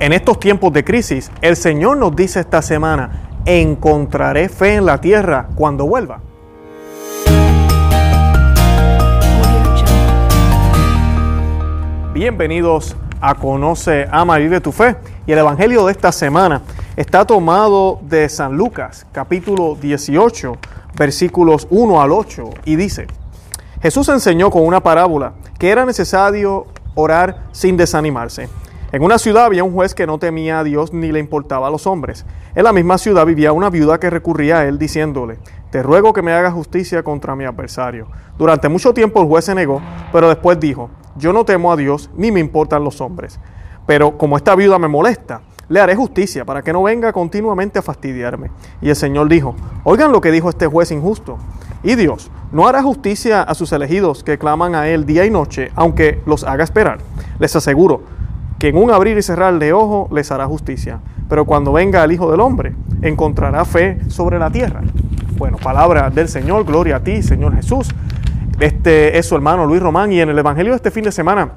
En estos tiempos de crisis, el Señor nos dice esta semana, encontraré fe en la tierra cuando vuelva. Bienvenidos a Conoce, Ama y Vive tu Fe. Y el Evangelio de esta semana está tomado de San Lucas, capítulo 18, versículos 1 al 8, y dice, Jesús enseñó con una parábola que era necesario orar sin desanimarse. En una ciudad había un juez que no temía a Dios ni le importaba a los hombres. En la misma ciudad vivía una viuda que recurría a él diciéndole, te ruego que me hagas justicia contra mi adversario. Durante mucho tiempo el juez se negó, pero después dijo, yo no temo a Dios ni me importan los hombres. Pero como esta viuda me molesta, le haré justicia para que no venga continuamente a fastidiarme. Y el Señor dijo, oigan lo que dijo este juez injusto. Y Dios no hará justicia a sus elegidos que claman a Él día y noche, aunque los haga esperar. Les aseguro que en un abrir y cerrar de ojo les hará justicia. Pero cuando venga el Hijo del Hombre, encontrará fe sobre la tierra. Bueno, palabra del Señor, gloria a ti, Señor Jesús. Este es su hermano Luis Román y en el Evangelio de este fin de semana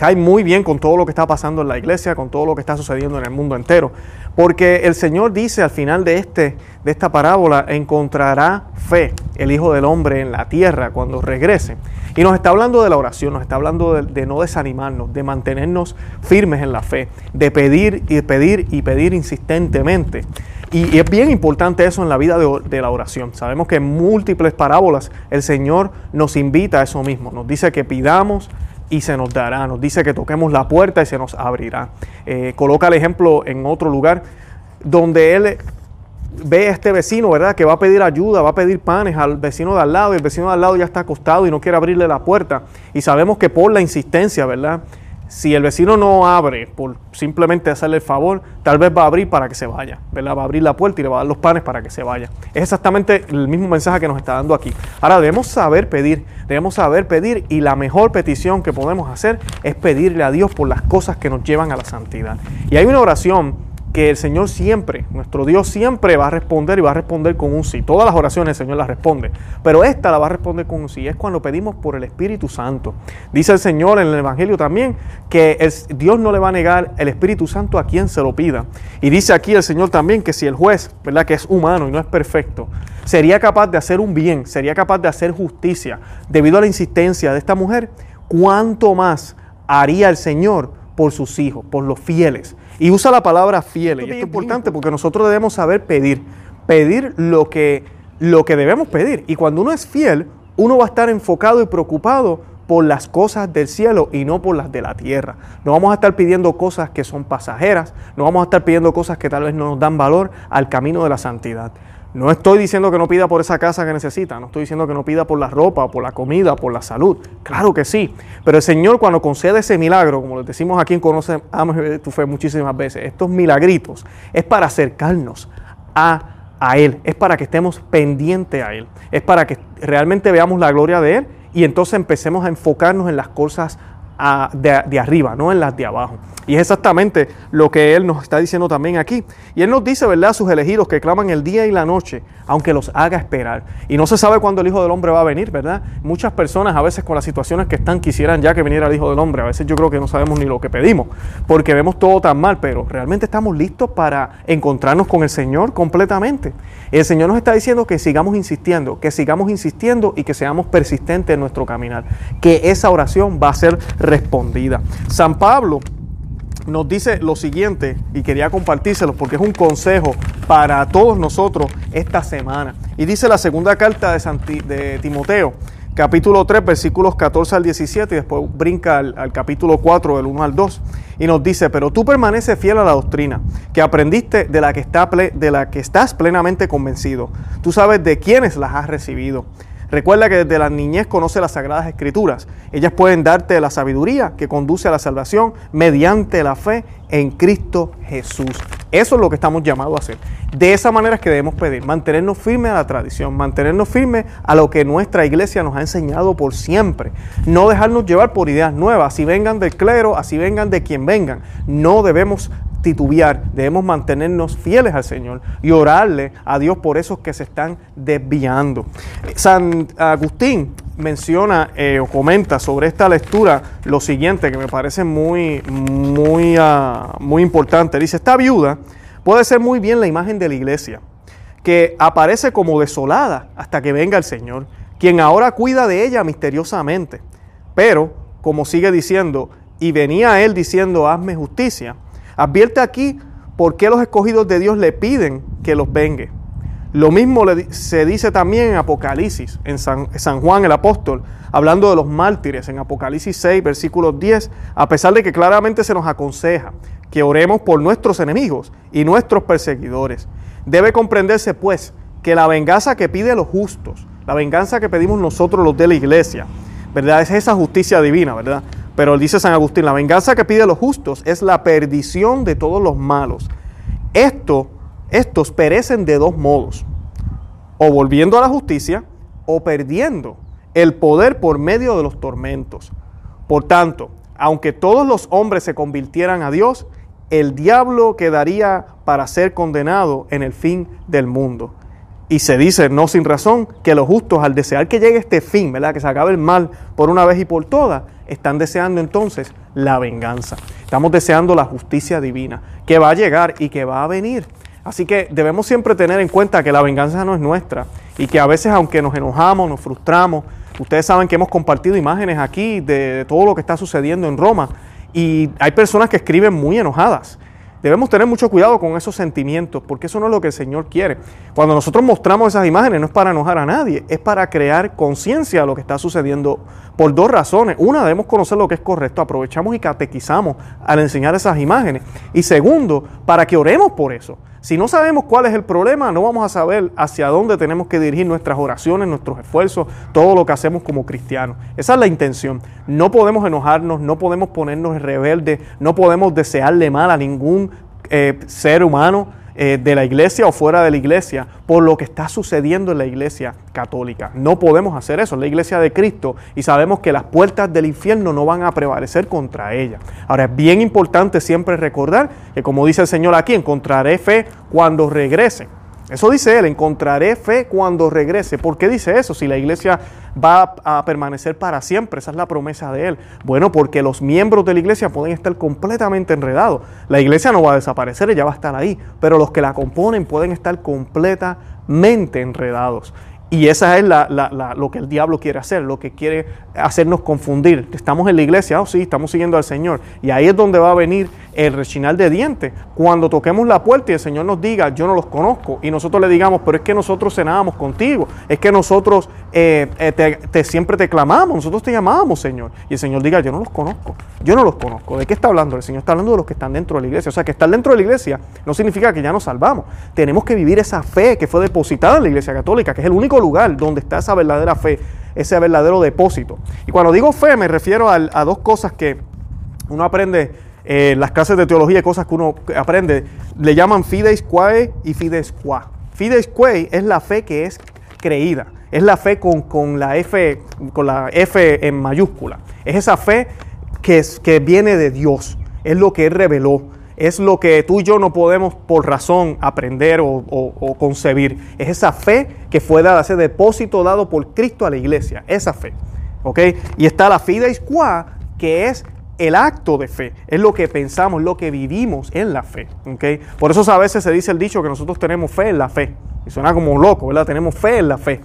cae muy bien con todo lo que está pasando en la iglesia, con todo lo que está sucediendo en el mundo entero. Porque el Señor dice al final de, este, de esta parábola, encontrará fe el Hijo del Hombre en la tierra cuando regrese. Y nos está hablando de la oración, nos está hablando de, no desanimarnos, de mantenernos firmes en la fe, de pedir y pedir y pedir insistentemente. Y, es bien importante eso en la vida de, la oración. Sabemos que en múltiples parábolas el Señor nos invita a eso mismo. Nos dice que pidamos, y se nos dará. Nos dice que toquemos la puerta y se nos abrirá. Eh, coloca el ejemplo en otro lugar donde él ve a este vecino, ¿verdad? Que va a pedir ayuda, va a pedir panes al vecino de al lado y el vecino de al lado ya está acostado y no quiere abrirle la puerta. Y sabemos que por la insistencia, ¿verdad? Si el vecino no abre por simplemente hacerle el favor, tal vez va a abrir para que se vaya, ¿verdad? Va a abrir la puerta y le va a dar los panes para que se vaya. Es exactamente el mismo mensaje que nos está dando aquí. Ahora debemos saber pedir, debemos saber pedir y la mejor petición que podemos hacer es pedirle a Dios por las cosas que nos llevan a la santidad. Y hay una oración que el Señor siempre, nuestro Dios siempre va a responder y va a responder con un sí. Todas las oraciones el Señor las responde, pero esta la va a responder con un sí. Es cuando pedimos por el Espíritu Santo. Dice el Señor en el Evangelio también que Dios no le va a negar el Espíritu Santo a quien se lo pida. Y dice aquí el Señor también que si el juez, ¿verdad? Que es humano y no es perfecto, sería capaz de hacer un bien, sería capaz de hacer justicia debido a la insistencia de esta mujer, ¿cuánto más haría el Señor por sus hijos, por los fieles? Y usa la palabra fiel. Y esto es importante porque nosotros debemos saber pedir. Pedir lo que, lo que debemos pedir. Y cuando uno es fiel, uno va a estar enfocado y preocupado por las cosas del cielo y no por las de la tierra. No vamos a estar pidiendo cosas que son pasajeras, no vamos a estar pidiendo cosas que tal vez no nos dan valor al camino de la santidad. No estoy diciendo que no pida por esa casa que necesita, no estoy diciendo que no pida por la ropa, por la comida, por la salud. Claro que sí. Pero el Señor cuando concede ese milagro, como lo decimos aquí en Conoce, Ama tu fe muchísimas veces, estos milagritos es para acercarnos a, a Él, es para que estemos pendientes a Él, es para que realmente veamos la gloria de Él y entonces empecemos a enfocarnos en las cosas de, arriba, no en las de abajo. Y es exactamente lo que Él nos está diciendo también aquí. Y Él nos dice, ¿verdad?, a sus elegidos que claman el día y la noche, aunque los haga esperar. Y no se sabe cuándo el Hijo del Hombre va a venir, ¿verdad? Muchas personas a veces con las situaciones que están quisieran ya que viniera el Hijo del Hombre. A veces yo creo que no sabemos ni lo que pedimos, porque vemos todo tan mal, pero realmente estamos listos para encontrarnos con el Señor completamente. El Señor nos está diciendo que sigamos insistiendo, que sigamos insistiendo y que seamos persistentes en nuestro caminar, que esa oración va a ser respondida. San Pablo nos dice lo siguiente y quería compartírselo porque es un consejo para todos nosotros esta semana. Y dice la segunda carta de, de Timoteo, capítulo 3, versículos 14 al 17 y después brinca al, al, capítulo 4 del 1 al 2 y nos dice, pero tú permaneces fiel a la doctrina que aprendiste de la que, está de la que estás plenamente convencido. Tú sabes de quiénes las has recibido Recuerda que desde la niñez conoce las sagradas escrituras. Ellas pueden darte la sabiduría que conduce a la salvación mediante la fe en Cristo Jesús. Eso es lo que estamos llamados a hacer. De esa manera es que debemos pedir, mantenernos firmes a la tradición, mantenernos firmes a lo que nuestra iglesia nos ha enseñado por siempre. No dejarnos llevar por ideas nuevas, así vengan del clero, así vengan de quien vengan. No debemos titubear, debemos mantenernos fieles al Señor y orarle a Dios por esos que se están desviando. San Agustín menciona eh, o comenta sobre esta lectura lo siguiente que me parece muy, muy, ah, muy importante. Dice, esta viuda puede ser muy bien la imagen de la iglesia, que aparece como desolada hasta que venga el Señor, quien ahora cuida de ella misteriosamente. Pero, como sigue diciendo, y venía él diciendo, hazme justicia, advierte aquí por qué los escogidos de Dios le piden que los vengue. Lo mismo se dice también en Apocalipsis, en San, Juan el apóstol, hablando de los mártires, en Apocalipsis 6, versículos 10, a pesar de que claramente se nos aconseja que oremos por nuestros enemigos y nuestros perseguidores. Debe comprenderse pues que la venganza que pide los justos, la venganza que pedimos nosotros los de la iglesia, ¿verdad? Es esa justicia divina, ¿verdad? Pero dice San Agustín, la venganza que pide los justos es la perdición de todos los malos. Esto, estos perecen de dos modos, o volviendo a la justicia o perdiendo el poder por medio de los tormentos. Por tanto, aunque todos los hombres se convirtieran a Dios, el diablo quedaría para ser condenado en el fin del mundo. Y se dice, no sin razón, que los justos al desear que llegue este fin, que se acabe el mal por una vez y por todas, están deseando entonces la venganza. Estamos deseando la justicia divina, que va a llegar y que va a venir. Así que debemos siempre tener en cuenta que la venganza no es nuestra y que a veces aunque nos enojamos, nos frustramos, ustedes saben que hemos compartido imágenes aquí de todo lo que está sucediendo en Roma y hay personas que escriben muy enojadas. Debemos tener mucho cuidado con esos sentimientos, porque eso no es lo que el Señor quiere. Cuando nosotros mostramos esas imágenes no es para enojar a nadie, es para crear conciencia de lo que está sucediendo por dos razones. Una, debemos conocer lo que es correcto, aprovechamos y catequizamos al enseñar esas imágenes. Y segundo, para que oremos por eso. Si no sabemos cuál es el problema, no vamos a saber hacia dónde tenemos que dirigir nuestras oraciones, nuestros esfuerzos, todo lo que hacemos como cristianos. Esa es la intención. No podemos enojarnos, no podemos ponernos rebeldes, no podemos desearle mal a ningún eh, ser humano eh, de la iglesia o fuera de la iglesia por lo que está sucediendo en la iglesia católica. No podemos hacer eso, es la iglesia de Cristo y sabemos que las puertas del infierno no van a prevalecer contra ella. Ahora es bien importante siempre recordar que como dice el Señor aquí, encontraré fe cuando regrese. Eso dice él, encontraré fe cuando regrese. ¿Por qué dice eso? Si la iglesia va a permanecer para siempre, esa es la promesa de él. Bueno, porque los miembros de la iglesia pueden estar completamente enredados. La iglesia no va a desaparecer, ella va a estar ahí, pero los que la componen pueden estar completamente enredados. Y esa es lo que el diablo quiere hacer, lo que quiere hacernos confundir. Estamos en la iglesia, oh sí, estamos siguiendo al Señor. Y ahí es donde va a venir el rechinar de dientes. Cuando toquemos la puerta y el Señor nos diga, yo no los conozco, y nosotros le digamos, pero es que nosotros cenábamos contigo, es que nosotros eh, eh, te, siempre te clamamos, nosotros te llamábamos, Señor. Y el Señor diga, yo no los conozco, yo no los conozco. ¿De qué está hablando? El Señor está hablando de los que están dentro de la iglesia. O sea, que estar dentro de la iglesia no significa que ya nos salvamos. Tenemos que vivir esa fe que fue depositada en la iglesia católica, que es el único lugar donde está esa verdadera fe, ese verdadero depósito. Y cuando digo fe me refiero a, dos cosas que uno aprende en las clases de teología y cosas que uno aprende. Le llaman fides quae y fides qua. Fides quae es la fe que es creída. Es la fe con, la F, con la F en mayúscula. Es esa fe que, es, que viene de Dios. Es lo que Él reveló es lo que tú y yo no podemos por razón aprender o, concebir. Es esa fe que fue dada, ese depósito dado por Cristo a la iglesia, esa fe. Y está la fideis qua, que es el acto de fe, es lo que pensamos, lo que vivimos en la fe. Por eso a veces se dice el dicho que nosotros tenemos fe en la fe. Y suena como loco, ¿verdad? Tenemos fe en la fe.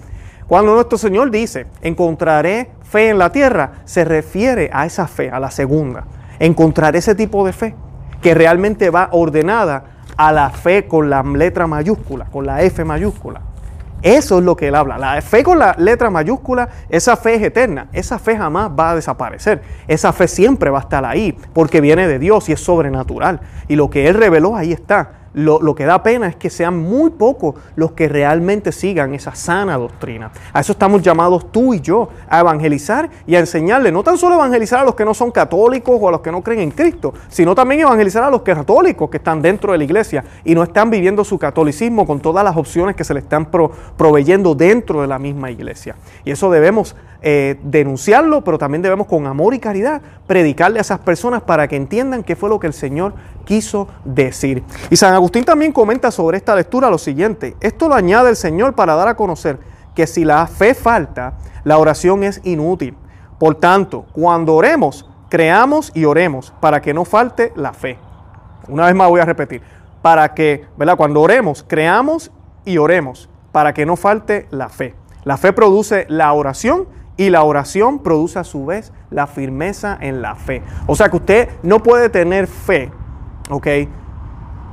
Cuando nuestro Señor dice, encontraré fe en la tierra, se refiere a esa fe, a la segunda. Encontraré ese tipo de fe que realmente va ordenada a la fe con la letra mayúscula, con la F mayúscula. Eso es lo que él habla. La fe con la letra mayúscula, esa fe es eterna. Esa fe jamás va a desaparecer. Esa fe siempre va a estar ahí porque viene de Dios y es sobrenatural. Y lo que él reveló ahí está. Lo, que da pena es que sean muy pocos los que realmente sigan esa sana doctrina. A eso estamos llamados tú y yo, a evangelizar y a enseñarle, no tan solo evangelizar a los que no son católicos o a los que no creen en Cristo, sino también evangelizar a los católicos que están dentro de la iglesia y no están viviendo su catolicismo con todas las opciones que se le están proveyendo dentro de la misma iglesia. Y eso debemos eh, denunciarlo, pero también debemos con amor y caridad predicarle a esas personas para que entiendan qué fue lo que el Señor quiso decir. Y San Agustín también comenta sobre esta lectura lo siguiente, esto lo añade el Señor para dar a conocer que si la fe falta, la oración es inútil. Por tanto, cuando oremos, creamos y oremos para que no falte la fe. Una vez más voy a repetir, para que, ¿verdad? Cuando oremos, creamos y oremos para que no falte la fe. La fe produce la oración y la oración produce a su vez la firmeza en la fe. O sea que usted no puede tener fe, ¿ok?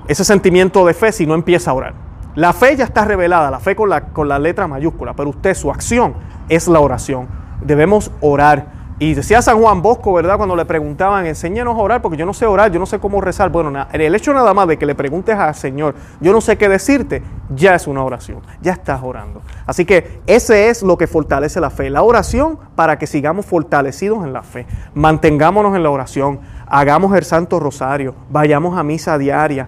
Ese sentimiento de fe si no empieza a orar. La fe ya está revelada, la fe con la, con la letra mayúscula, pero usted, su acción es la oración. Debemos orar y decía San Juan Bosco, ¿verdad? Cuando le preguntaban, enséñanos a orar, porque yo no sé orar, yo no sé cómo rezar. Bueno, el hecho nada más de que le preguntes al Señor, yo no sé qué decirte, ya es una oración, ya estás orando. Así que ese es lo que fortalece la fe, la oración para que sigamos fortalecidos en la fe. Mantengámonos en la oración, hagamos el Santo Rosario, vayamos a misa diaria,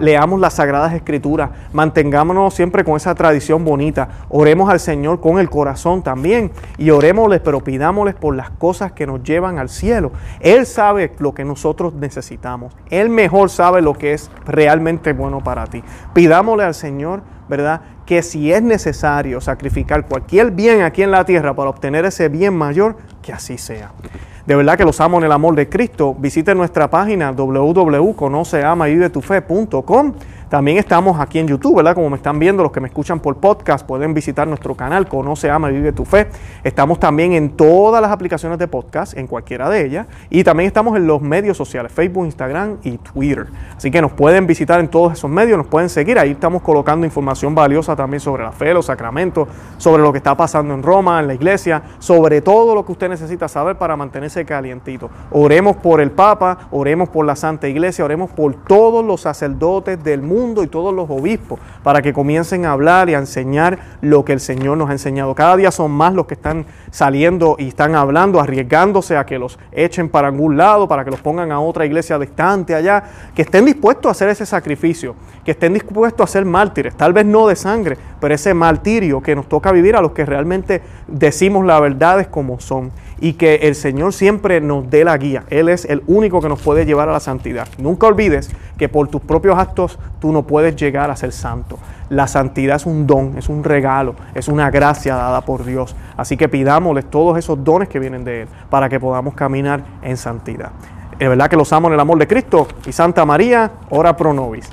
leamos las Sagradas Escrituras, mantengámonos siempre con esa tradición bonita, oremos al Señor con el corazón también y orémosles, pero pidámosles por las cosas que nos llevan al cielo. Él sabe lo que nosotros necesitamos, Él mejor sabe lo que es realmente bueno para ti. Pidámosle al Señor, ¿verdad? Que si es necesario sacrificar cualquier bien aquí en la tierra para obtener ese bien mayor, que así sea. De verdad que los amo en el amor de Cristo. Visite nuestra página www.conoceamavivetufe.com también estamos aquí en YouTube, ¿verdad? Como me están viendo, los que me escuchan por podcast pueden visitar nuestro canal Conoce, Ama Vive tu Fe. Estamos también en todas las aplicaciones de podcast, en cualquiera de ellas. Y también estamos en los medios sociales, Facebook, Instagram y Twitter. Así que nos pueden visitar en todos esos medios, nos pueden seguir. Ahí estamos colocando información valiosa también sobre la fe, los sacramentos, sobre lo que está pasando en Roma, en la iglesia, sobre todo lo que usted necesita saber para mantenerse calientito. Oremos por el Papa, oremos por la Santa Iglesia, oremos por todos los sacerdotes del mundo y todos los obispos para que comiencen a hablar y a enseñar lo que el Señor nos ha enseñado. Cada día son más los que están saliendo y están hablando, arriesgándose a que los echen para algún lado, para que los pongan a otra iglesia distante allá, que estén dispuestos a hacer ese sacrificio, que estén dispuestos a ser mártires, tal vez no de sangre, pero ese martirio que nos toca vivir a los que realmente decimos las verdades como son y que el Señor siempre nos dé la guía. Él es el único que nos puede llevar a la santidad. Nunca olvides que por tus propios actos tú no puedes llegar a ser santo. La santidad es un don, es un regalo, es una gracia dada por Dios. Así que pidámosles todos esos dones que vienen de Él para que podamos caminar en santidad. Es verdad que los amo en el amor de Cristo y Santa María, ora pro nobis.